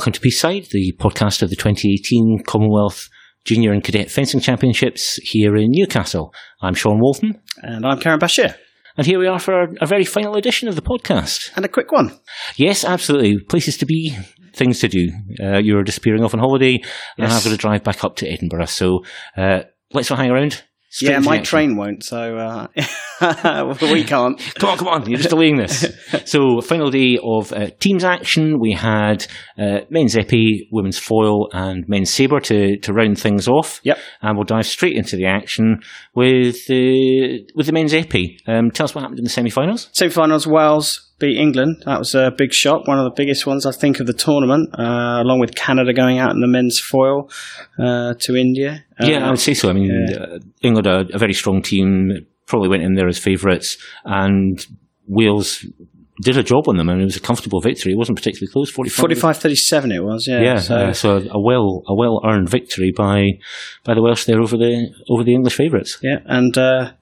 welcome to Piste-Side, the podcast of the 2018 Commonwealth Junior and Cadet Fencing Championships here in Newcastle. I'm Sean Walton. And I'm Karen Bashir. And here we are for a very final edition of the podcast. And a quick one. Yes, absolutely. Places to be, things to do. Uh, you're disappearing off on holiday, yes. and I've got to drive back up to Edinburgh. So uh, let's all hang around. Straight yeah, my train won't, so uh, we can't. come on, come on, you're just delaying this. so, final day of uh, teams action. We had uh, men's épée, women's foil, and men's sabre to, to round things off. Yep. And we'll dive straight into the action with the with the men's épée. Um, tell us what happened in the semi-finals. Semi-finals, Wales beat England. That was a big shock, one of the biggest ones I think of the tournament, uh, along with Canada going out in the men's foil uh, to India. yeah, I would say so. I mean, yeah. uh, England are a very strong team, probably went in there as favourites, and Wales did a job on them, and it was a comfortable victory. It wasn't particularly close. 45 37 it was, yeah. Yeah, so, uh, so a well a well earned victory by by the Welsh there over the over the English favourites. Yeah, and uh,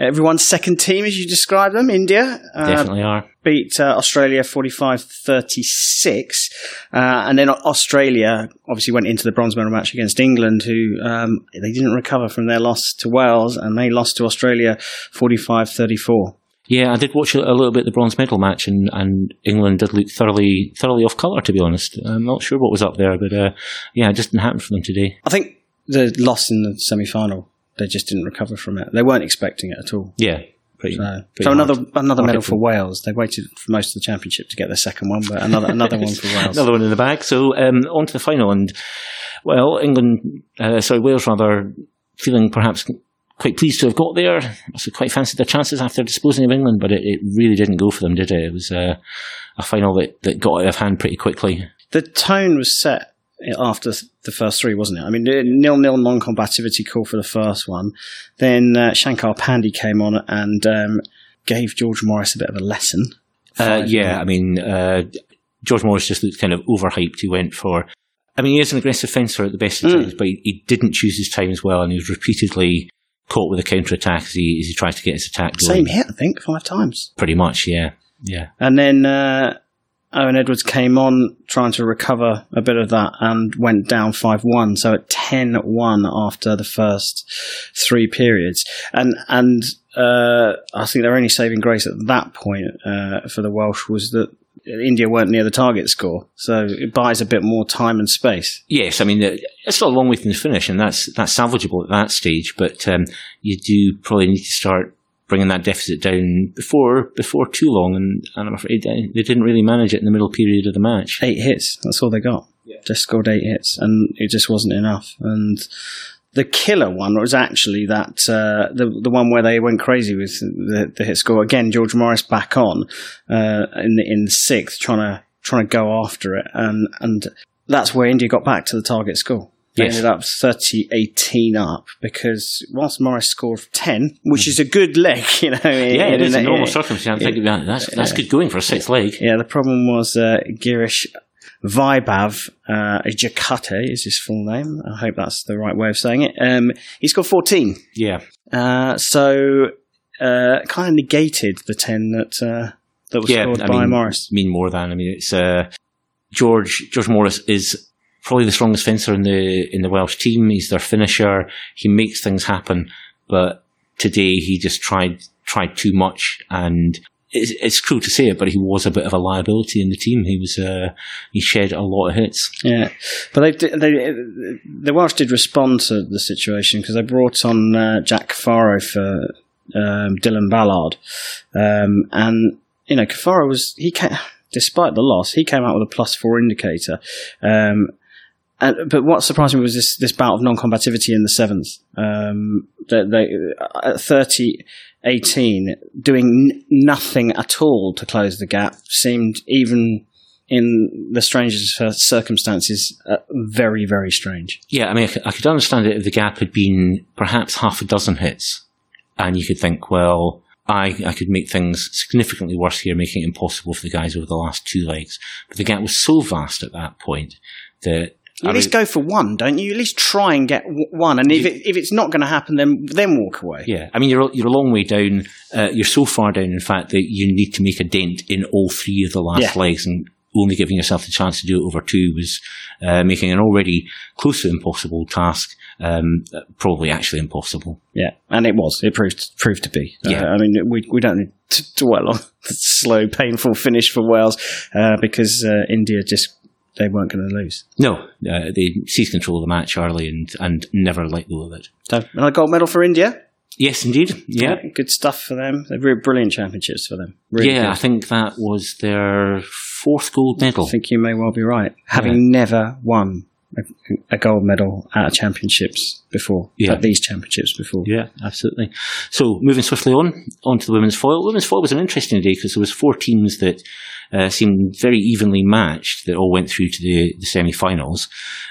everyone's second team, as you describe them, India. Uh, Definitely are. Beat uh, Australia 45 36. Uh, and then Australia obviously went into the bronze medal match against England, who um, they didn't recover from their loss to Wales, and they lost to Australia 45 34. Yeah, I did watch a, little bit of the bronze medal match, and, and England did look thoroughly thoroughly off colour. To be honest, I'm not sure what was up there, but uh, yeah, it just didn't happen for them today. I think the loss in the semi final they just didn't recover from it. They weren't expecting it at all. Yeah. Pretty, so, pretty so another another medal for Wales. They waited for most of the championship to get their second one, but another another one for Wales. another one in the bag. So um, on to the final, and well, England, uh, sorry, Wales rather feeling perhaps quite pleased to have got there. Also quite fancied their chances after disposing of England, but it, it really didn't go for them, did it? It was uh, a final that, that got out of hand pretty quickly. The tone was set after the first three, wasn't it? I mean, nil nil non combativity call for the first one. Then uh, Shankar Pandey came on and um, gave George Morris a bit of a lesson. Uh, yeah, I mean, uh, George Morris just looked kind of overhyped. He went for, I mean, he is an aggressive fencer at the best of mm. times, but he, he, didn't choose his time as well, and he was repeatedly caught with a counter attack as he, as he tried to get his attack going. Same hit, I think, five times. Pretty much, yeah. Yeah. And then uh, Owen Edwards came on trying to recover a bit of that and went down 5 1. So at 10 1 after the first three periods. And, and, uh, I think their only saving grace at that point, uh, for the Welsh was that India weren't near the target score, so it buys a bit more time and space. Yes, I mean it's still a long way from the finish, and that's that's salvageable at that stage. But um, you do probably need to start bringing that deficit down before before too long, and, and I'm afraid they didn't really manage it in the middle period of the match. Eight hits, that's all they got. Yeah. Just scored eight hits, and it just wasn't enough. And the killer one was actually that uh, the the one where they went crazy with the, the hit score again. George Morris back on uh, in the, in sixth, trying to trying to go after it, and and that's where India got back to the target score. They yes. ended up 30 18 up because whilst Morris scored 10, which is a good leg, you know. Yeah, in, it is in, a normal circumstance. Yeah, that's, that's good going for a sixth leg. Yeah, the problem was uh, Girish Vaibhav uh, Jakate is his full name. I hope that's the right way of saying it. Um, he scored 14. Yeah. Uh, so uh, kind of negated the 10 that uh, that was yeah, scored I by mean, Morris. Mean more than. I mean, it's uh, George George Morris is probably the strongest fencer in the in the Welsh team. He's their finisher. He makes things happen, but today he just tried tried too much, and it's, it's cruel to say it, but he was a bit of a liability in the team. He was uh, he shed a lot of hits. Yeah, but they, they the Welsh did respond to the situation because they brought on uh, Jack Caffaro for um, Dylan Ballard, um, and you know Caffaro was he. Came, despite the loss, he came out with a plus four indicator. Um, but what surprised me was this, this bout of non-combativity in the seventh. Um, they, they, at 30, 18, doing n- nothing at all to close the gap seemed even in the strangest circumstances uh, very, very strange. Yeah, I mean, I could understand it if the gap had been perhaps half a dozen hits, and you could think, well, I, I could make things significantly worse here, making it impossible for the guys over the last two legs. But the gap was so vast at that point that you at least go for one, don't you? At least try and get one, and if it, if it's not going to happen, then then walk away. Yeah, I mean you're you're a long way down. Uh, you're so far down, in fact, that you need to make a dent in all three of the last yeah. legs, and only giving yourself the chance to do it over two was uh, making an already close to impossible task um, probably actually impossible. Yeah, and it was. It proved proved to be. Yeah. Uh, I mean, we we don't need to dwell on the slow, painful finish for Wales uh, because uh, India just they weren't going to lose. No, uh, they seized control of the match early and and never let go of it. So, another gold medal for India. Yes, indeed. Yeah. good stuff for them. They're really brilliant championships for them. Really yeah, good. I think that was their fourth gold medal. I think you may well be right. Having never won a, a gold medal at a championships before, Yeah. at these championships before. Yeah, absolutely. So moving swiftly on, on to the women's foil. Women's foil was an interesting day because there was four teams that uh, seemed very evenly matched that all went through to the, the semi-finals.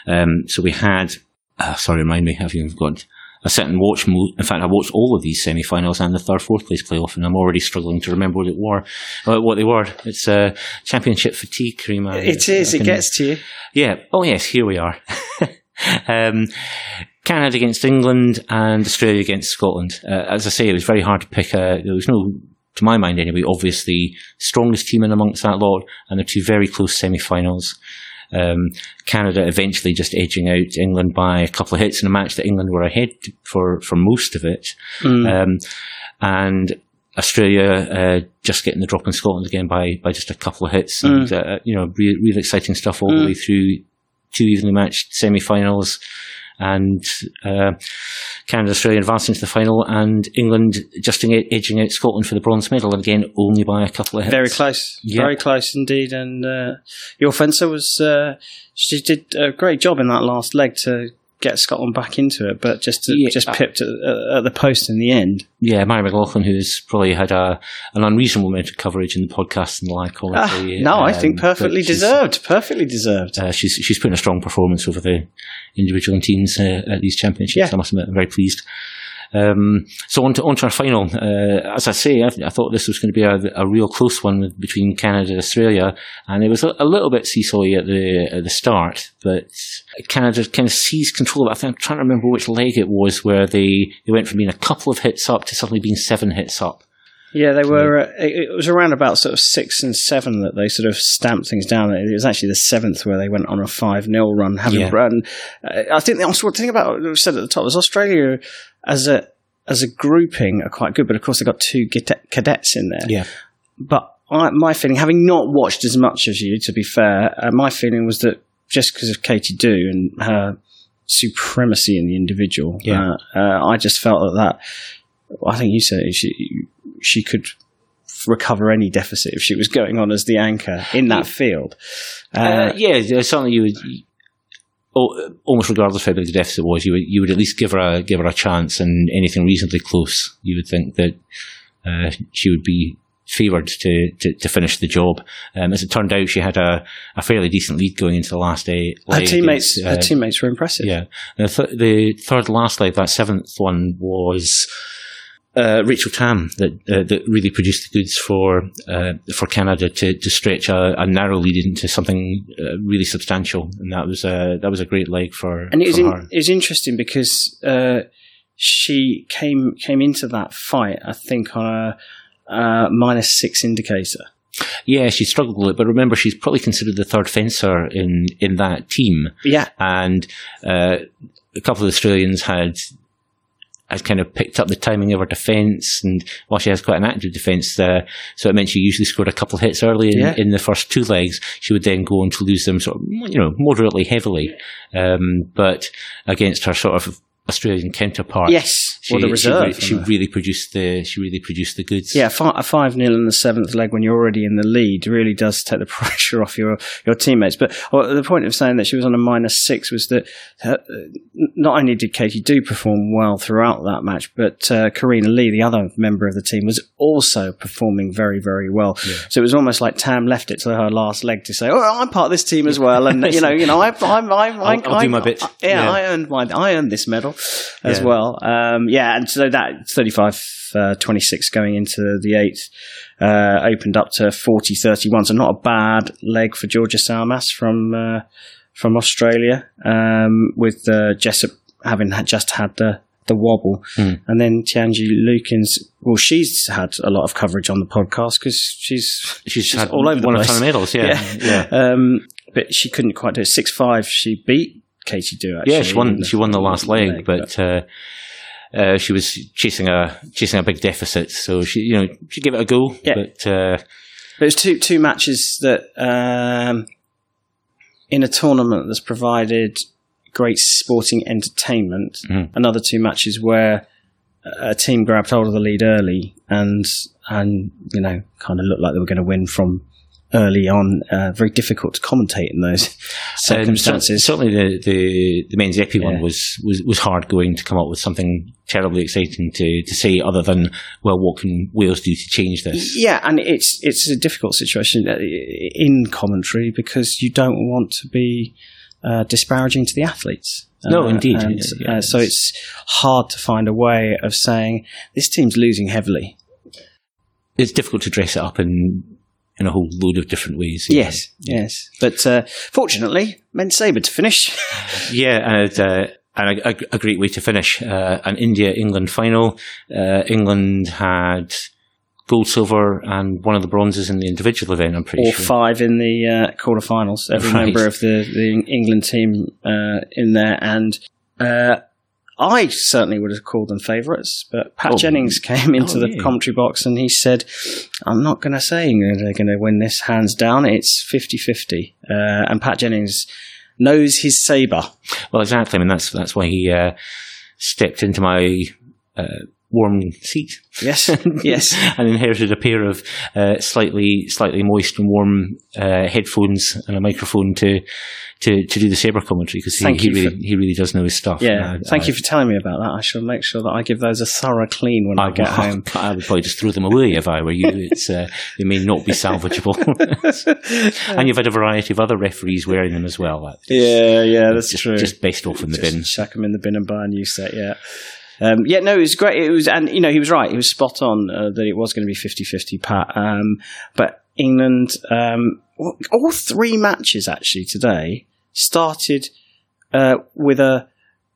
Um, so we had, uh, sorry, remind me, have you got, I sat and watched, mo- in fact, I watched all of these semi-finals and the third, fourth place playoff, and I'm already struggling to remember what it were, uh, what they were. It's uh, championship fatigue, Kareem. It is. I It gets to you. yeah. Oh, yes. Here we are. um, Canada against England and Australia against Scotland. Uh, as I say, it was very hard to pick. A, there was no, to my mind anyway, obviously strongest team in amongst that lot, and the two very close semi-finals. Um, Canada eventually just edging out England by a couple of hits in a match that England were ahead for for most of it, um, and Australia uh, just getting the drop in Scotland again by by just a couple of hits, and uh, you know, real, real exciting stuff all the way through two evenly matched semi-finals, and uh, Canada, Australia advancing to the final, and England just ed- edging out Scotland for the bronze medal, and again only by a couple of hits. Very close. Yeah. Very close indeed. And uh, your fencer was, uh, she did a great job in that last leg to get Scotland back into it, but just to, Yeah. just pipped at, at the post in the end. Yeah, Mary McLaughlin, who's probably had a an unreasonable amount of coverage in the podcast and the like. Ah, commentary, no, I um, think perfectly deserved. Perfectly deserved. Uh, she's she's putting a strong performance over the individual and teams uh, at these championships. Yeah. I must admit, I'm very pleased. Um, so on to, on to our final. Uh, as I say, I, I thought this was going to be a, a real close one with, between Canada and Australia, and it was a, a little bit seesawy at the at the start, but Canada kind of seized control. I think I'm trying to remember which leg it was where they, they went from being a couple of hits up to suddenly being seven hits up. Yeah, they were. Uh, it, was around about sort of six and seven that they sort of stamped things down. It was actually the seventh where they went on a five 0 run. Having Yeah. run, uh, I think the thing about what we said at the top was Australia as a as a grouping are quite good, but of course they've got two cadet- cadets in there. Yeah. But I, my feeling, having not watched as much as you, to be fair, uh, my feeling was that just because of Katie Doo and her supremacy in the individual, Yeah. uh, uh, I just felt that that. I think you said she she could recover any deficit if she was going on as the anchor in that field. Uh, Uh, yeah, something you would. Oh, almost regardless of how big the deficit was, you would you would at least give her a give her a chance, and anything reasonably close, you would think that uh, she would be favoured to, to, to finish the job. Um, as it turned out, she had a, a fairly decent lead going into the last day. her teammates, against, her uh, teammates were impressive. yeah, the, th- the third last leg, that seventh one was uh, Rachel Tam that uh, that really produced the goods for uh, for Canada to, to stretch a, a narrow lead into something uh, really substantial, and that was a that was a great leg for, and it was in, it was interesting because uh, she came came into that fight, I think, on a uh, minus six indicator. Yeah, she struggled a little, but remember she's probably considered the third fencer in in that team, Yeah, and uh, a couple of Australians had had kind of picked up the timing of her defence, and while she has quite an active defence, uh, so it meant she usually scored a couple of hits early in, Yeah. in the first two legs. She would then go on to lose them sort of, you know, moderately heavily, um, but against her sort of Australian counterpart. yes, She, or the she reserve. re- She, really produced the. She really produced the goods. Yeah, a five 0 in the seventh leg when you're already in the lead really does take the pressure off your your teammates. But well, the point of saying that she was on a minus six was that uh, not only did Katie do perform well throughout that match, but uh, Karina Lee, the other member of the team, was also performing very very well. So it was almost like Tam left it to her last leg to say, "Oh, I'm part of this team as well," and you know, you know, I, I'm, I'm, I, I'll- I'll do my bit. yeah, Yeah. I earned my, I earned this medal as Yeah. well. Um, yeah, and so that 35 uh, 26 going into the eighth uh, opened up to 40 31. So not a bad leg for Georgia Salmas from uh, from Australia, um, with uh, Jessup having had just had the the wobble. Mm. And then Tianji Lukins, well, she's had a lot of coverage on the podcast because she's She's, She's all over the won a place. of medals. Yeah, yeah. um, but she couldn't quite do it. Six five, she beat Katie Do. Actually, Yeah, she won. in She won the last leg, but- but uh, uh, she was chasing a chasing a big deficit. So she, you know, she gave it a go. Yeah. But uh, But it's two two matches that um, in a tournament that's provided great sporting entertainment. Mhm. Another two matches where a team grabbed hold of the lead early and and you know kind of looked like they were going to win from early on. Uh, very difficult to commentate in those um, circumstances. certainly the, the the men's épée one was, was was hard going to come up with something terribly exciting to to say other than well, what can Wales do to change this? Yeah, and it's it's a difficult situation uh, in commentary because you don't want to be uh, disparaging to the athletes. No, Uh, indeed. and, Yeah, uh, so it's hard to find a way of saying this team's losing heavily. It's difficult to dress it up in in a whole load of different ways. Yes, yes. But uh, fortunately, men's sabre to finish. Yeah, and uh, and a, a, a great way to finish uh, an India England final. Uh, England had gold, silver, and one of the bronzes in the individual event. I'm pretty or sure. five in the uh, quarterfinals. Every Right. member of the, the England team uh, in there, and uh, I certainly would have called them favourites. But Pat Oh. Jennings came into Oh, the yeah. commentary box and he said, "I'm not going to say they're going to win this hands down. It's 50-50. Uh, and Pat Jennings knows his sabre. Well, exactly. I mean, that's that's why he uh, stepped into my uh, warm seat Yes, yes. and inherited a pair of uh, slightly slightly moist and warm uh, headphones and a microphone to to, to do the saber commentary because he, he really for- he really does know his stuff. Yeah, I- thank I- you for telling me about that. I shall make sure that I give those a thorough clean when I, get home. I would probably just throw them away if I were you. It's uh, they may not be salvageable, and you've had a variety of other referees wearing them as well. That's Yeah, yeah, that's just, true. Just best off in the Just bin. Chuck them in the bin and buy a new set. Yeah. Um, yeah, no, it was great. It was, and you know, he was right. He was spot on uh, that it was going to be 50-50, Pat. Um, but England, um, all three matches actually today started uh, with a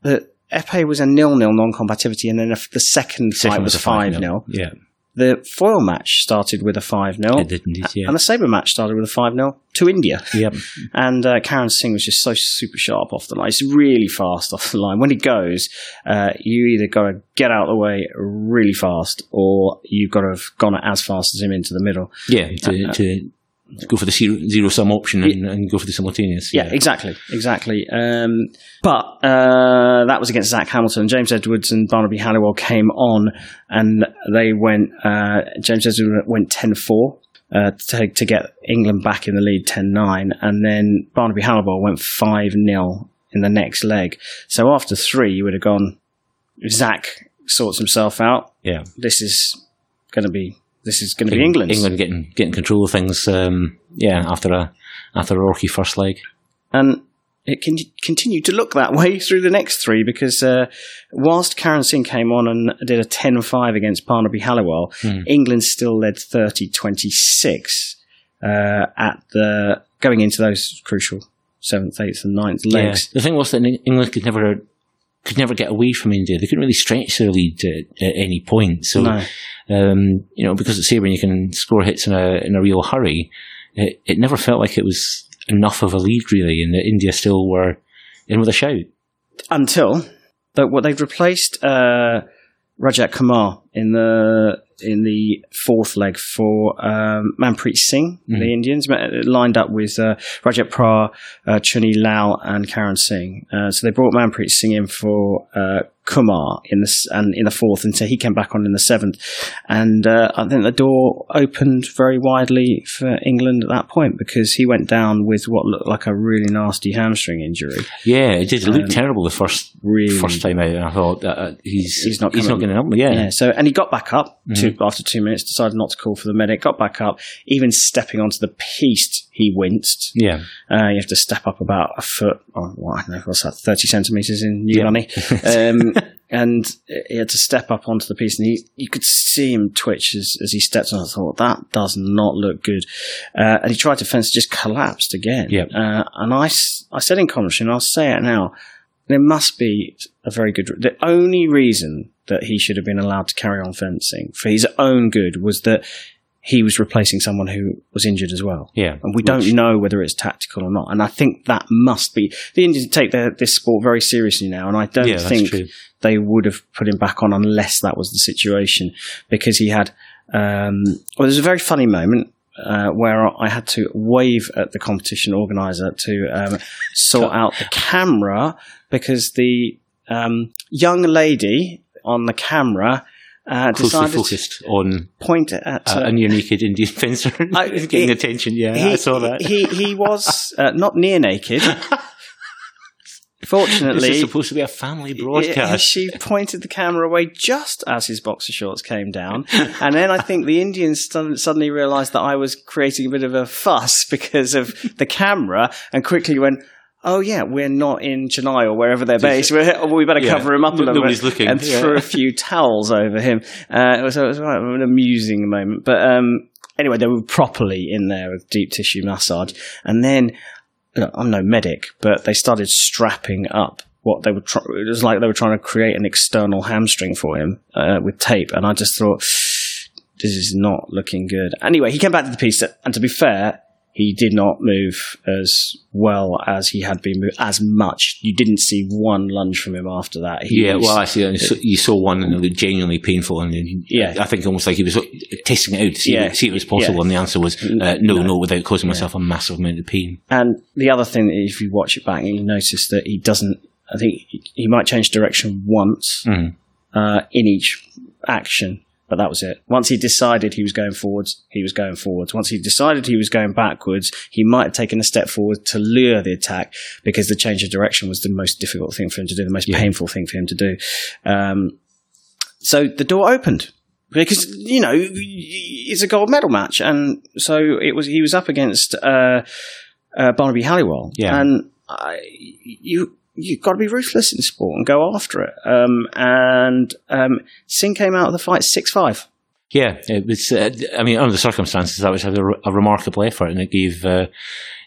the Epee was a nil-nil non-combativity, and then the, the second fight Second was a five-nil. Yeah, The foil match started with a five 0 it did indeed. Yeah, and the sabre match started with a five 0 to India. yep. And uh, Karan Singh was just so super sharp off the line. It's really fast off the line. When he goes, uh, you either got to get out of the way really fast, or you've got to have gone as fast as him into the middle. yeah. To, to, to go for the zero, zero sum option and, and go for the simultaneous. Yeah, exactly, exactly. Um, but uh, that was against Zach Hamilton. James Edwards and Barnaby Halliwell came on, and they went. Uh, James Edwards went 10-4. Uh, to, to get England back in the lead 10-9 and then Barnaby Halliwell went 5-0 in the next leg so after three you would have gone Zach sorts himself out yeah. this is going to be this is going to be England's England getting getting control of things. Um, yeah, after a after a rocky first leg. and it can continue to look that way through the next three because uh, whilst Karan Singh came on and did a 10-5 against Barnaby Halliwell, Hmm. England still led 30-26 uh, at the going into those crucial seventh, eighth, and ninth legs. Yeah. The thing was that England could never could never get away from India. They couldn't really stretch their lead at, at any point. So, No. um, you know, because at Sabre you can score hits in a in a real hurry. It, it never felt like it was enough of a lead really, and that India still were in with a shout. Until that, what they've replaced uh, Rajat Kumar in the in the fourth leg for um, Manpreet Singh, Mhm. the Indians, lined up with uh, Rajat Pra, uh, Chuni Lal, and Karan Singh. Uh, so they brought Manpreet Singh in for uh, Kumar in the and in the fourth, and so he came back on in the seventh. And uh, I think the door opened very widely for England at that point because he went down with what looked like a really nasty hamstring injury. Yeah, it did. It looked Um, terrible the first Really, first time out. And I thought uh, he's He's not he's not coming- getting up. Yeah, Yeah. So, and he got back up Mhm. two, after two minutes, decided not to call for the medic, got back up, even stepping onto the piste, he winced. yeah, Uh, you have to step up about a foot, or what, I don't know, what's that, 30 centimetres in new Yeah. money. Um, and he had to step up onto the piste, and he, you could see him twitch as, as he stepped on. I thought, that does not look good. Uh, and he tried to fence, just collapsed again. Yep. Uh, and I said in commentary, and I'll say it now, there must be a very good. The only reason that he should have been allowed to carry on fencing for his own good was that he was replacing someone who was injured as well. Yeah. And we don't know whether it's tactical or not. And I think that must be the Indians take their, this sport very seriously now. And I don't Yeah, think they would have put him back on unless that was the situation because he had. Um, well, there's a very funny moment uh, where I had to wave at the competition organizer to um, sort out the camera because the um, young lady on the camera uh, Closely focused on point at uh, uh, a near naked Indian fencer I- getting he- attention. Yeah, I saw that. He he was uh, not near naked. this Fortunately, is supposed to be a family broadcast. she pointed the camera away just as his boxer shorts came down. And then I think the Indians stu- suddenly realized that I was creating a bit of a fuss because of the camera and quickly went, Oh yeah, we're not in Chennai or wherever they're based. We're, we better Yeah. cover him up a little nobody's bit looking. and Yeah. threw a few towels over him. Uh, it was, it was quite an amusing moment. But um, anyway, they were properly in there with deep tissue massage, and then I'm no medic, but they started strapping up what they were. Try- it was like they were trying to create an external hamstring for him uh, with tape, and I just thought this is not looking good. Anyway, he came back to the piste, and to be fair. He did not move as well as he had been moved, as much. You didn't see one lunge from him after that. He yeah, was- well, I see. so- You saw one and it was genuinely painful, and then Yeah. I think almost like he was testing it out to see, Yeah. if, see if it was possible, Yeah. and the answer was uh, no, no, without causing myself a massive amount of pain. And the other thing, if you watch it back, you notice that he doesn't. I think he might change direction once Mhm. uh, in each action, but that was it. Once he decided he was going forwards, he was going forwards. Once he decided he was going backwards, he might have taken a step forward to lure the attack because the change of direction was the most difficult thing for him to do, the most Yeah. painful thing for him to do. Um, so the door opened because you know it's a gold medal match, and so it was. He was up against uh, uh, Barnaby Halliwell, Yeah. and I, you you've got to be ruthless in sport and go after it. Um, and um, Singh came out of the fight six five. Yeah, it was. Uh, I mean, under the circumstances, that was a, a remarkable effort, and it gave uh,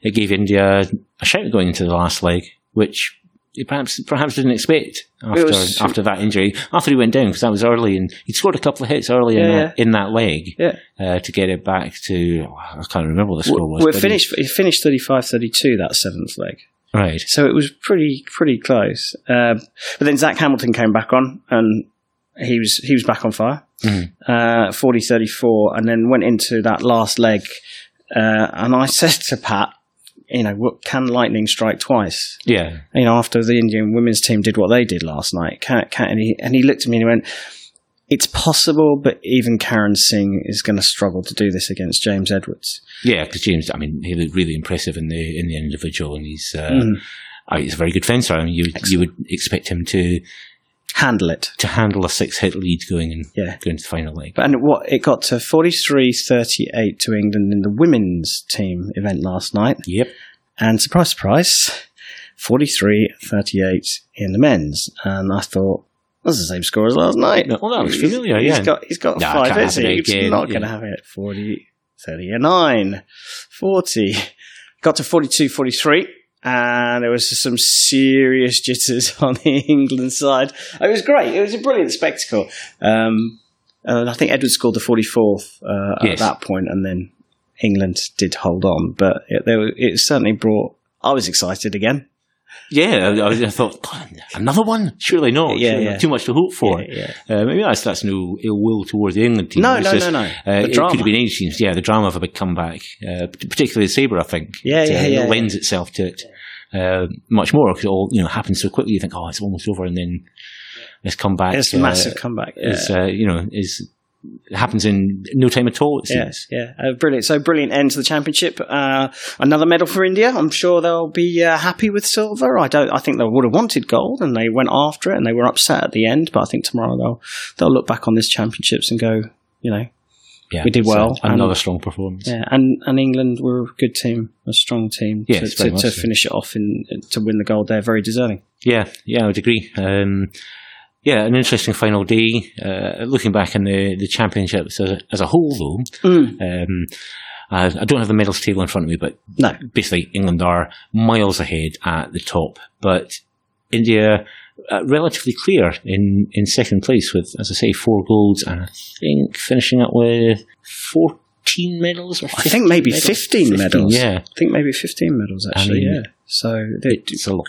it gave India a shout going into the last leg, which he perhaps perhaps didn't expect after was- after that injury. After he went down, because that was early, and he'd scored a couple of hits early in Yeah, that in that leg Yeah, uh, to get it back to. I can't remember what the score was. we he- finished. It finished 35-32 that seventh leg. Right. So it was pretty pretty close. Uh, but then Zach Hamilton came back on, and he was he was back on fire. Mhm. Uh, 40-34, and then went into that last leg. Uh, and I said to Pat, you know, what, can lightning strike twice? Yeah, You know, after the Indian women's team did what they did last night, can, can, and, he, and he looked at me and he went, "It's possible, but even Karan Singh is going to struggle to do this against James Edwards." yeah. Because James, I mean, he looked really impressive in the in the individual, and he's uh, Mhm. uh, he's a very good fencer. I mean, you you would expect him to Handle it. to handle a six hit lead going and Yeah. going to the final leg. And what it got to 43-38 to England in the women's team event last night. Yep. And surprise, surprise, 43-38 in the men's. And I thought, that's the same score as last night. Well, that was He's- familiar, yeah. He's got, he's got Nah, five hits. He's again, not going to yeah. have it. 40, 39, 40. Got to 42, 43. And there was some serious jitters on the England side. It was great. It was a brilliant spectacle. Um, and I think Edward scored the 44th uh, at Yes. that point, and then England did hold on. But it, were- it certainly brought. I was excited again. Yeah, I, I thought another one. Surely not. Yeah, Surely yeah. not. Too much to hope for. Yeah, yeah. Uh, maybe that's that's no ill will towards the England team. No, no, just, no, no. Uh, The it drama. could have been any teams. Yeah, the drama of a big comeback, uh, particularly the Sabre. I think. Yeah, it, yeah, uh, yeah, It lends itself to it uh, much more because it all you know happens so quickly. You think, oh, it's almost over, and then this comeback. It's a uh, massive comeback. Yeah. Is uh, you know is happens in no time at all. It seems. Yes, yeah, uh, brilliant. So brilliant end to the championship. Uh, another medal for India. I'm sure they'll be uh, happy with silver. I don't. I think they would have wanted gold, and they went after it, and they were upset at the end. But I think tomorrow they'll they'll look back on this championships and go, you know, Yeah, We did so well, and- another strong performance. yeah. And and England were a good team, a strong team Yes, to, to, to so. finish it off in to win the gold. They're very deserving. Yeah, yeah, I would agree. Um, yeah, an interesting final day. Uh, looking back in the, the championships as a, as a whole, though, um, I, I don't have the medals table in front of me, but No, basically England are miles ahead at the top. But India uh, relatively clear in, in second place with, as I say, four golds and I think finishing up with 14 medals or I think maybe medals? 15, medals. Yeah. I think maybe 15 medals, actually, mean, yeah. So it, It's a lot.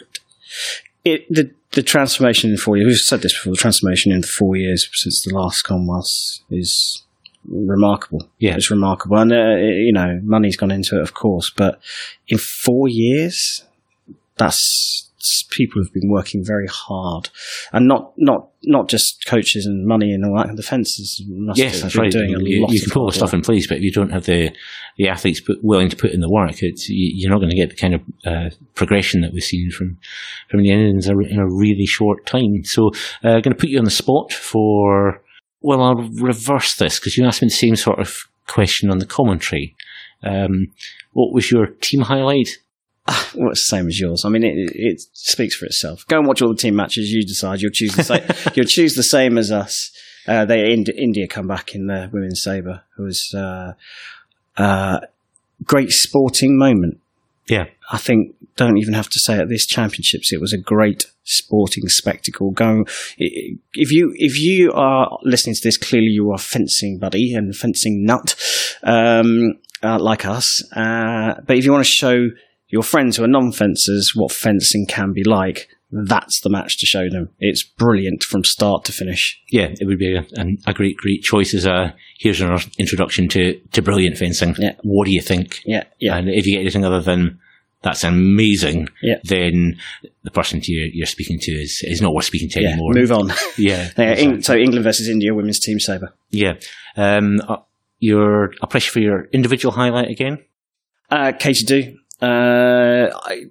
it, the, the transformation in four years, we've said this before, the transformation in four years since the last Commonwealth is remarkable. Yeah. It's remarkable. And, uh, you know, money's gone into it, of course, but in four years, that's people who've been working very hard, and not not not just coaches and money and all that. The fences must Yes, have that's been right. doing a you, lot. you of can put all the stuff in place, but if you don't have the the athletes put, willing to put in the work, it's you, you're not going to get the kind of uh, progression that we've seen from from the Indians in a really short time. So, uh, I'm going to put you on the spot for. Well, I'll reverse this because you asked me the same sort of question on the commentary. Um, what was your team highlight? Well, it's the same as yours. I mean, it, it speaks for itself. Go and watch all the team matches. You decide. You'll choose the same. you'll choose the same as us. Uh, they Ind- India come back in the women's saber. It was uh, uh, great sporting moment. Yeah. I think don't even have to say at this championships. It was a great sporting spectacle. Go if you if you are listening to this, clearly you are a fencing buddy and fencing nut um, uh, like us. Uh, but if you want to show your friends who are non-fencers what fencing can be like, that's the match to show them. It's brilliant from start to finish. Yeah, it would be a, an- a great, great choice as a here's an introduction to, to brilliant fencing. Yeah. What do you think? Yeah, yeah, And if you get anything other than that's amazing, Yeah. then the person to you're, you're speaking to is, is not worth speaking to yeah. anymore. Move on. Yeah. Yeah, exactly. So England versus India women's team saber. yeah. Um, uh, your, I'll press for your individual highlight again. Uh, Katie Do. Uh, I,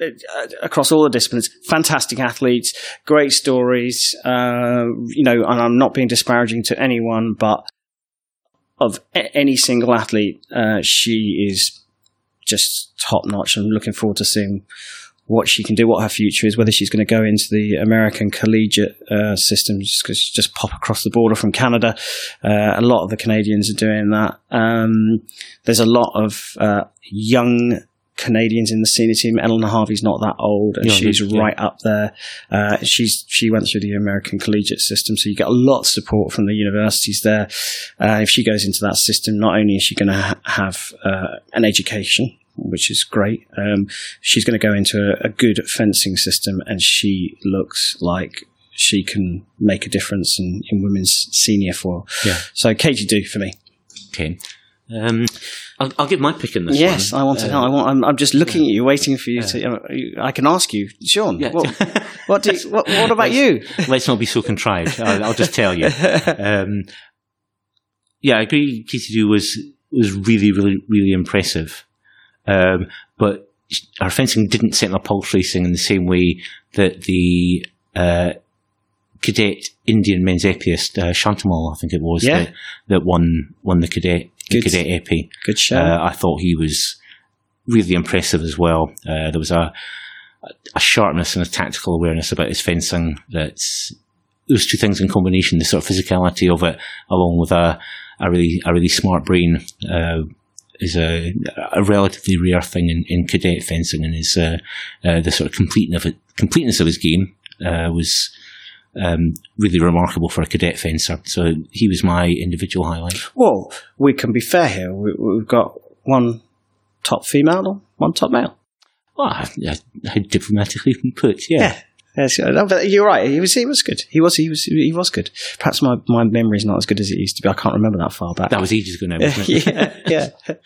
uh, across all the disciplines, fantastic athletes, great stories. Uh, you know, and I'm not being disparaging to anyone, but of a- any single athlete, uh, she is just top notch. I'm looking forward to seeing what she can do, what her future is, whether she's going to go into the American collegiate uh, system, just because just pop across the border from Canada. Uh, a lot of the Canadians are doing that. Um, there's a lot of uh, young Canadians in the senior team. Eleanor Harvey's not that old, and Yeah, she's yeah. right up there. Uh, she's she went through the American collegiate system, so you get a lot of support from the universities there. Uh, if she goes into that system, not only is she going to ha- have uh, an education, which is great, um, she's going to go into a, a good fencing system, and she looks like she can make a difference in, in women's senior foil. Yeah. So Katie do for me. Okay. Um, I'll, I'll give my pick in this Yes, one. I want to know. I want, I'm, I'm just looking at you, waiting for you to. Uh, I can ask you, Sean. Yeah. What, what, you, what, what about you? Let's not be so contrived. I'll, I'll just tell you. Um, yeah, I agree. Katie Do was was really, really, really impressive. Um, but our fencing didn't set up pulse racing in the same way that the uh, cadet Indian men's épéeist uh, Shantamal, I think it was, Yeah. that, that won won the cadet Good. cadet épée. Good show. Uh, I thought he was really impressive as well. Uh, there was a a sharpness and a tactical awareness about his fencing that's those two things in combination, the sort of physicality of it, along with a a really a really smart brain, uh, is a a relatively rare thing in, in cadet fencing, and is uh, uh, the sort of completeness of it, completeness of his game uh, was. Um, really remarkable for a cadet fencer. So he was my individual highlight. well, we can be fair here. We, we've got one top female, one top male. Well, yeah, how diplomatically put, yeah. Yes, no, but you're right. He was. He was good. He was. He was. He was good. Perhaps my, my memory is not as good as it used to be. I can't remember that far back. That was ages ago now, wasn't it? yeah, yeah.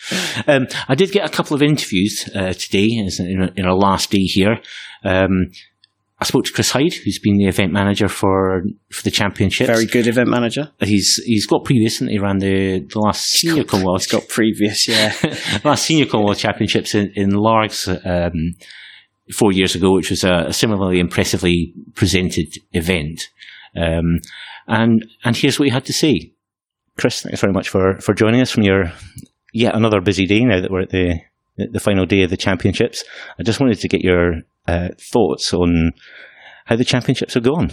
Um, I did get a couple of interviews uh, today in, our- in our last day here. Um, I spoke to Chris Hyde, who's been the event manager for for the championships. Very good event manager. He's he's got previous, and he ran the, the last senior Commonwealth He's got previous. Yeah. last senior Commonwealth Championships in, in Largs um, four years ago, which was a, a similarly impressively presented event. Um, and and here's what he had to say. Chris, thanks very much for, for joining us from your yet another busy day now that we're at the the final day of the championships. I just wanted to get your uh, thoughts on how the championships have gone.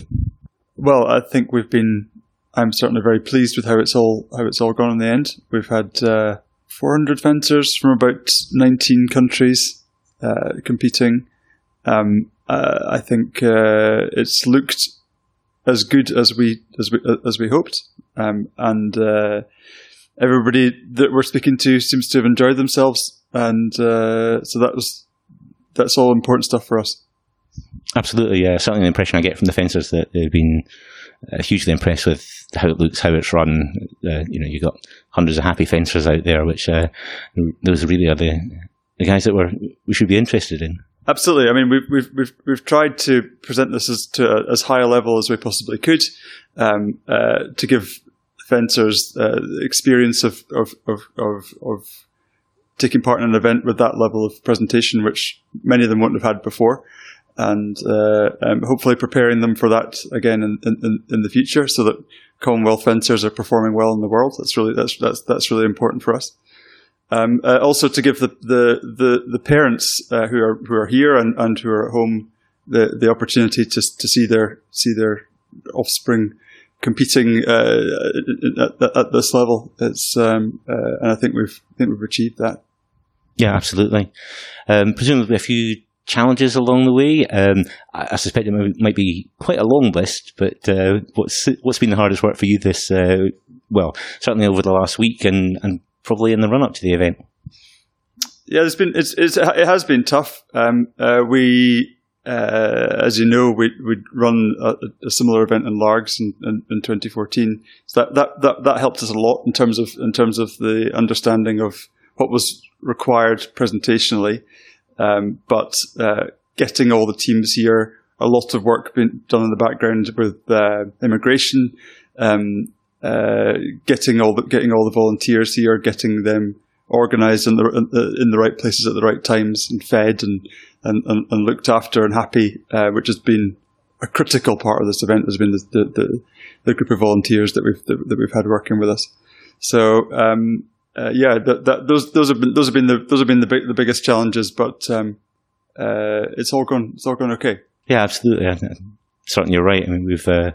Well, I think we've been. I'm certainly very pleased with how it's all how it's all gone in the end. We've had uh, 400 fencers from about 19 countries uh, competing. Um, uh, I think uh, it's looked as good as we as we as we hoped, um, and uh, everybody that we're speaking to seems to have enjoyed themselves, and so that was that's all important stuff for us. Absolutely, yeah. Certainly, the impression I get from the fencers that they've been uh, hugely impressed with how it looks, how it's run. Uh, you know, you've got hundreds of happy fencers out there, which uh, those really are the the guys that we're, we should be interested in. Absolutely. I mean, we've we've we've we've tried to present this as to as high a level as we possibly could, um, uh, to give fencers uh, experience of of, of of of taking part in an event with that level of presentation, which many of them wouldn't have had before, and uh, um, hopefully preparing them for that again in, in, in the future, so that Commonwealth fencers are performing well in the world. That's really that's that's that's really important for us. Um, uh, also to give the the the, the parents uh, who are who are here and, and who are at home the the opportunity to to see their see their offspring competing uh, at, at, this level. It's um, uh, and I think we've I think we've achieved that. Yeah, absolutely. Um, presumably a few challenges along the way. Um, I, I, suspect it might be quite a long list, but uh, what's what's been the hardest work for you this? Uh, well, certainly over the last week and and probably in the run up to the event. Yeah, it's been it's, it's it has been tough. Um, uh, we, uh, as you know, we we run a, a similar event in Largs in, in, in, 2014. So that, that that that helped us a lot in terms of in terms of the understanding of what was required presentationally. Um, but uh, getting all the teams here, a lot of work being done in the background with uh, immigration. Um, uh, getting all the getting all the volunteers here, getting them organised in the in the right places at the right times and fed and and, and, and looked after and happy, uh, which has been a critical part of this event. Has been the the, the group of volunteers that we've that, that we've had working with us. So um, uh, yeah, that, that, those those have been those have been the those have been the big, the biggest challenges, but um, uh, it's all gone it's all gone okay. Yeah, absolutely. Certainly, you're right. I mean, we've uh,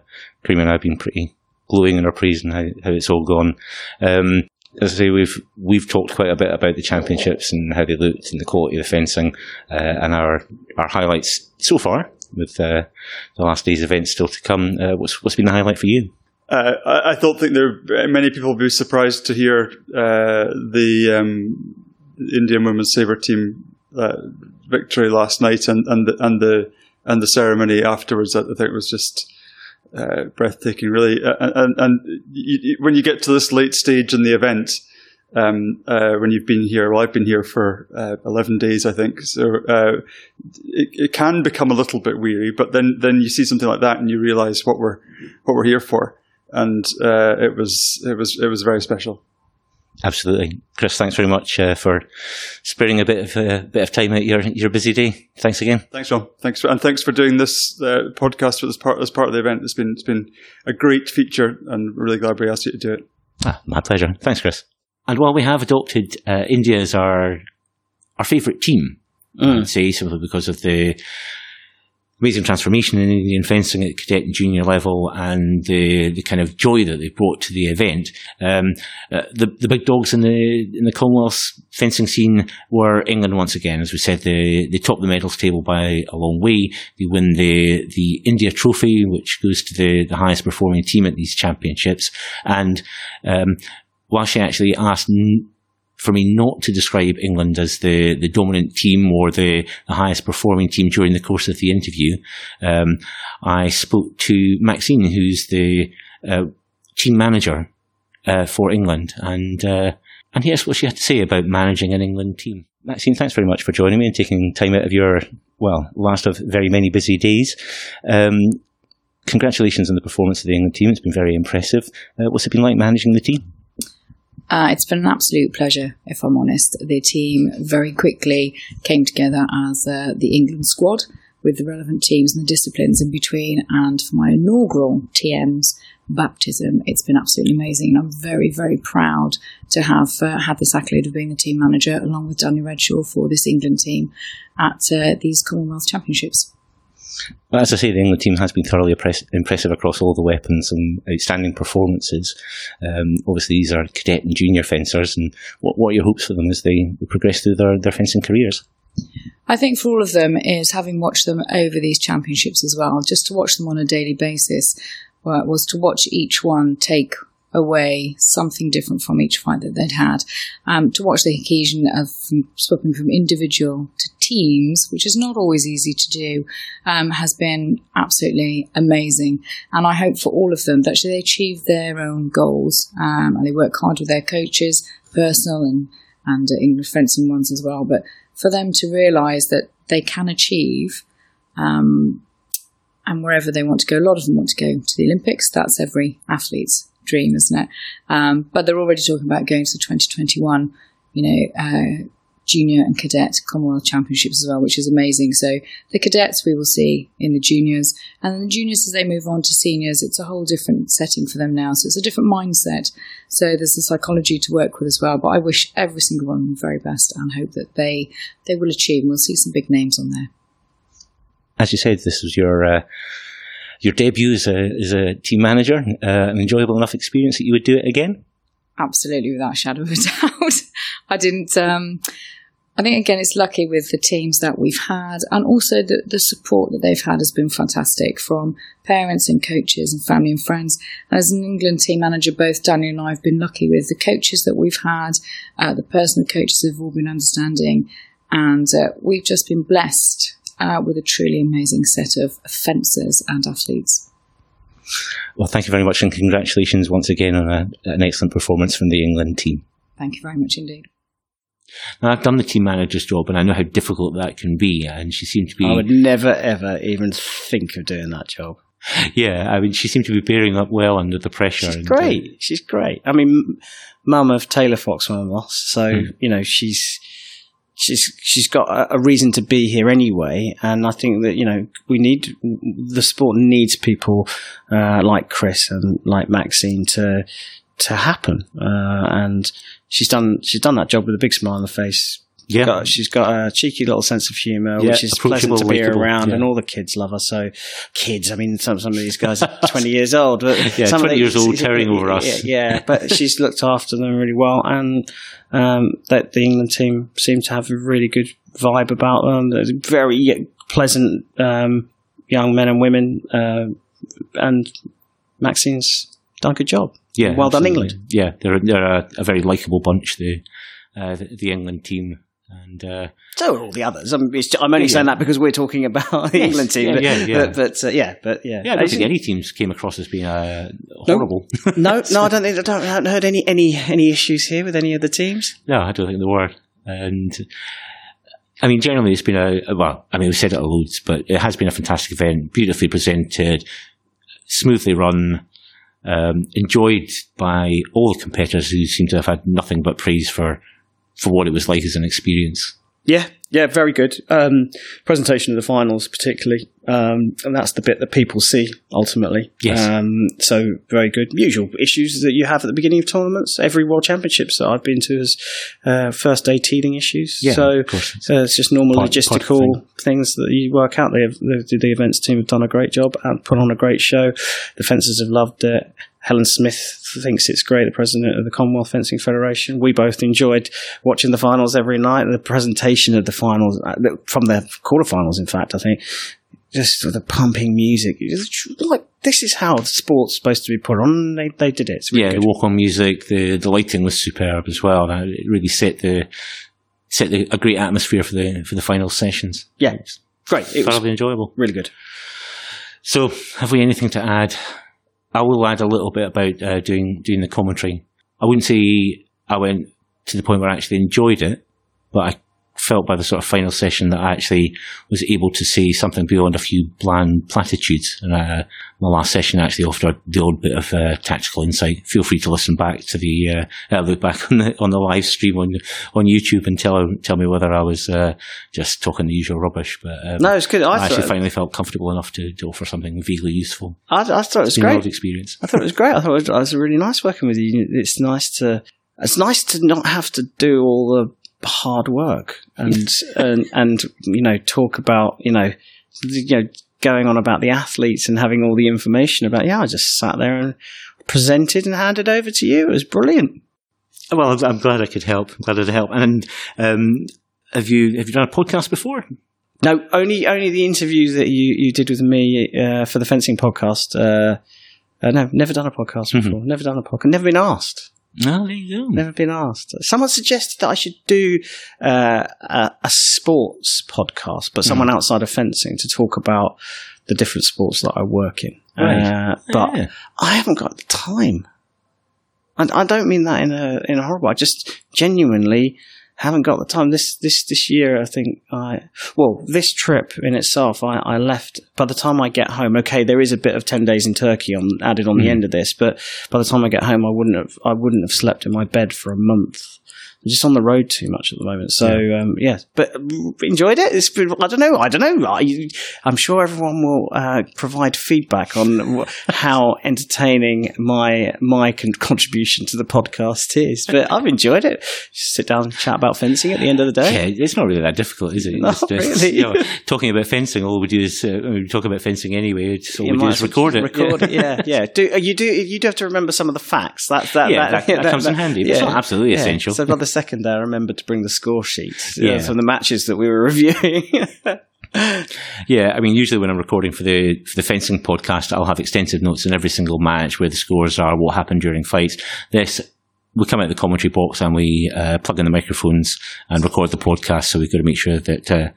and I've been pretty glowing in our praise and how, how it's all gone. Um, as I say, we've we've talked quite a bit about the championships and how they looked and the quality of the fencing, uh, and our our highlights so far with uh, the last day's events still to come. Uh, what's what's been the highlight for you? Uh, I, I, don't think there many people will be surprised to hear uh, the um, Indian women's sabre team uh, victory last night and and the, and the and the ceremony afterwards. I think was just uh, breathtaking, really. Uh, and, and you, when you get to this late stage in the event, um, uh, when you've been here, well, I've been here for 11 days, I think. So it, it, can become a little bit weary, but then, then you see something like that and you realize what we're, what we're here for. And uh, it was, it was, it was very special. Absolutely, Chris. Thanks very much uh, for sparing a bit of a uh, bit of time out your your busy day. Thanks again. Thanks, John. Thanks, for, and thanks for doing this uh, podcast as part as part of the event. It's been it's been a great feature, and really glad we asked you to do it. Ah, my pleasure. Thanks, Chris. And while we have adopted uh, India as our our favourite team, mm. I'd say simply because of the amazing transformation in Indian fencing at cadet and junior level and the, the kind of joy that they brought to the event. Um, uh, the, the big dogs in the, in the Commonwealth fencing scene were England once again. As we said, they, they topped the medals table by a long way. They win the, the India trophy, which goes to the, the highest performing team at these championships. And, um, while she actually asked for me not to describe England as the, the dominant team or the, the highest performing team during the course of the interview, um, I spoke to Maxine, who's the uh, team manager uh, for England, and uh, and here's what she had to say about managing an England team. Maxine, thanks very much for joining me and taking time out of your well last of very many busy days. Um, congratulations on the performance of the England team; it's been very impressive. Uh, what's it been like managing the team? Uh, it's been an absolute pleasure, if I'm honest. The team very quickly came together as uh, the England squad with the relevant teams and the disciplines in between. And for my inaugural TM's baptism, it's been absolutely amazing. And I'm very, very proud to have uh, had this accolade of being the team manager along with Danny Redshaw for this England team at uh, these Commonwealth Championships. As I say, the England team has been thoroughly impressive across all the weapons and outstanding performances. Um, obviously, these are cadet and junior fencers, and what, what are your hopes for them as they progress through their, their fencing careers? I think for all of them is having watched them over these championships as well, just to watch them on a daily basis, was to watch each one take away something different from each fight that they'd had. Um, to watch the cohesion of from, swapping from individual to teams, which is not always easy to do, um, has been absolutely amazing. And I hope for all of them that they achieve their own goals um, and they work hard with their coaches, personal and and uh, English fencing ones as well. But for them to realise that they can achieve. Um, and wherever they want to go, a lot of them want to go to the Olympics. That's every athlete's dream, isn't it? Um, but they're already talking about going to the 2021, you know, uh, junior and cadet Commonwealth Championships as well, which is amazing. So the cadets we will see in the juniors, and the juniors as they move on to seniors, it's a whole different setting for them now. So it's a different mindset. So there's a psychology to work with as well. But I wish every single one the very best and hope that they they will achieve. And we'll see some big names on there. As you said, this was your. Uh your debut as a, as a team manager, uh, an enjoyable enough experience that you would do it again? Absolutely, without a shadow of a doubt. I didn't. Um, I think again, it's lucky with the teams that we've had, and also the, the support that they've had has been fantastic from parents and coaches and family and friends. And as an England team manager, both Daniel and I have been lucky with the coaches that we've had. Uh, the personal coaches have all been understanding, and uh, we've just been blessed uh, with a truly amazing set of fencers and athletes. Well, thank you very much, and congratulations once again on a, an excellent performance from the England team. Thank you very much indeed. Now, I've done the team manager's job, and I know how difficult that can be. And she seemed to be. I would never, ever even think of doing that job. Yeah, I mean, she seemed to be bearing up well under the pressure. She's and, uh, great. Uh, she's great. I mean, mum of Taylor Fox Moss, so hmm. you know she's she's she's got a, reason to be here anyway, and I think that you know we need the sport needs people uh, like Chris and like Maxine to to happen, uh, and she's done she's done that job with a big smile on the face. Yeah, got, she's got a cheeky little sense of humour, yeah, which is pleasant to be around, yeah. and all the kids love her. So, kids, I mean, some some of these guys are twenty years old, but yeah, twenty years old, tearing over us. Yeah, but she's looked after them really well, and um, that the England team seem to have a really good vibe about them. There's very pleasant um, young men and women, uh, and Maxine's done a good job. Yeah, well absolutely. done, England. Yeah, they're they're a, a very likable bunch. The, uh, the, the England team. And uh, so are all the others. I'm, I'm only yeah. saying that because we're talking about the yes. England team. Yeah, but, yeah, yeah. But, but uh, yeah, but yeah. Yeah, I don't think any teams came across as being uh, horrible. No, no, I don't think I, don't, I haven't heard any any any issues here with any of the teams. No, I don't think there were. And I mean, generally, it's been a well. I mean, we've said it loads, but it has been a fantastic event, beautifully presented, smoothly run um, enjoyed by all the competitors who seem to have had nothing but praise for for what it was like as an experience. Yeah, yeah, very good. Um, presentation of the finals, particularly, um, and that's the bit that people see ultimately. Yes. Um, so very good. Usual issues that you have at the beginning of tournaments. Every World Championships that I've been to has uh, first day teething issues. Yeah, so uh, it's just normal part, logistical part thing. things that you work out. The, the, the events team have done a great job and put on a great show. The fencers have loved it. Helen Smith thinks it's great, the president of the Commonwealth Fencing Federation. We both enjoyed watching the finals every night. The presentation of the finals, uh, from the quarterfinals, in fact, I think, just the pumping music. Like, this is how sport's supposed to be put on. They, they did it. Really yeah, good. the walk on music, the, the lighting was superb as well. It really set the, set the, a great atmosphere for the, for the final sessions. Yeah. Great. It thoroughly was enjoyable. Really good. So, have we anything to add I will add a little bit about uh, doing doing the commentary. I wouldn't say I went to the point where I actually enjoyed it, but I felt by the sort of final session that I actually was able to say something beyond a few bland platitudes. And uh, my last session actually offered the odd bit of uh, tactical insight. Feel free to listen back to the uh, look back on the on the live stream on on YouTube and tell tell me whether I was uh, just talking the usual rubbish. But um, no, it's good. I, I actually finally felt comfortable enough to, to offer something vaguely useful. I, I thought it was great. experience. I thought it was great. I thought it was, it was really nice working with you. It's nice to it's nice to not have to do all the hard work and and and you know talk about you know you know going on about the athletes and having all the information about yeah I just sat there and presented and handed over to you it was brilliant well I'm glad I could help I'm glad I could help and um, have you have you done a podcast before? No, only only the interview that you, you did with me uh, for the fencing podcast. Uh, uh, no, never done a podcast Mm-hmm. before. Never done a podcast. Never been asked. No, there you go. Never been asked. Someone suggested that I should do uh, a, a sports podcast, but someone outside of fencing to talk about the different sports that I work in. Right. Uh, but Yeah. I haven't got the time. And I don't mean that in a in a horrible. I just genuinely haven't got the time. This this this year, I think I well, this trip in itself, I, I left. By the time I get home, okay, there is a bit of ten days in Turkey on added on the hmm. end of this, but by the time I get home, I wouldn't have I wouldn't have slept in my bed for a month. I'm just on the road too much at the moment. So um, yeah, but enjoyed it. It's been, I don't know. I don't know. I, I'm sure everyone will uh, provide feedback on how entertaining my my con- contribution to the podcast is. But I've enjoyed it. Just sit down and chat about fencing at the end of the day. Yeah, it's not really that difficult, is it? Not just, really. you know, talking about fencing, all we do is uh, we talk about fencing anyway. It's all You we do is record it. Record it. Yeah, yeah. Do you do you do have to remember some of the facts? That's that. Yeah, that- that comes in handy, it's not absolutely essential. So the second day, I remembered to bring the score sheets uh, Yeah. from the matches that we were reviewing. Yeah, I mean, usually when I'm recording for the for the fencing podcast, I'll have extensive notes in every single match where the scores are, what happened during fights. This we come out of the commentary box and we uh, plug in the microphones and record the podcast. So we've got to make sure that uh,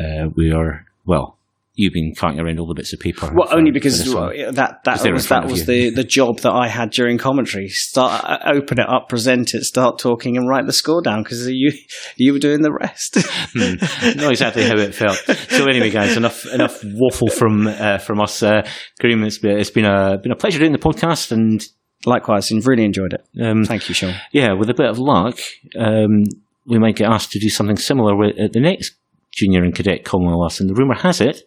uh, we are well. You've been carting around all the bits of paper. Well, for- only because well, that that was that was the, the job that I had during commentary. Start uh, open it up, present it, start talking, and write the score down because you you were doing the rest. not exactly how it felt. So anyway, guys, enough enough waffle from uh, from us. Uh, it's been, it's been a been a pleasure doing the podcast, and Likewise, and really enjoyed it. um, Thank you, Sean. yeah, with a bit of luck, um, we might get asked to do something similar with, at the next junior and cadet Commonwealth. And the rumor has it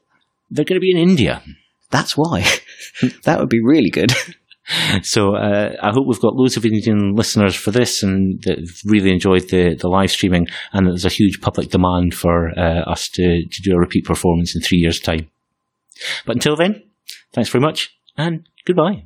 they're going to be in India. That's why. that would be really good. So uh, I hope we've got loads of Indian listeners for this, and that really enjoyed the, the live streaming, and that there's a huge public demand for uh, us to, to do a repeat performance in three years' time. But until then, thanks very much, and goodbye.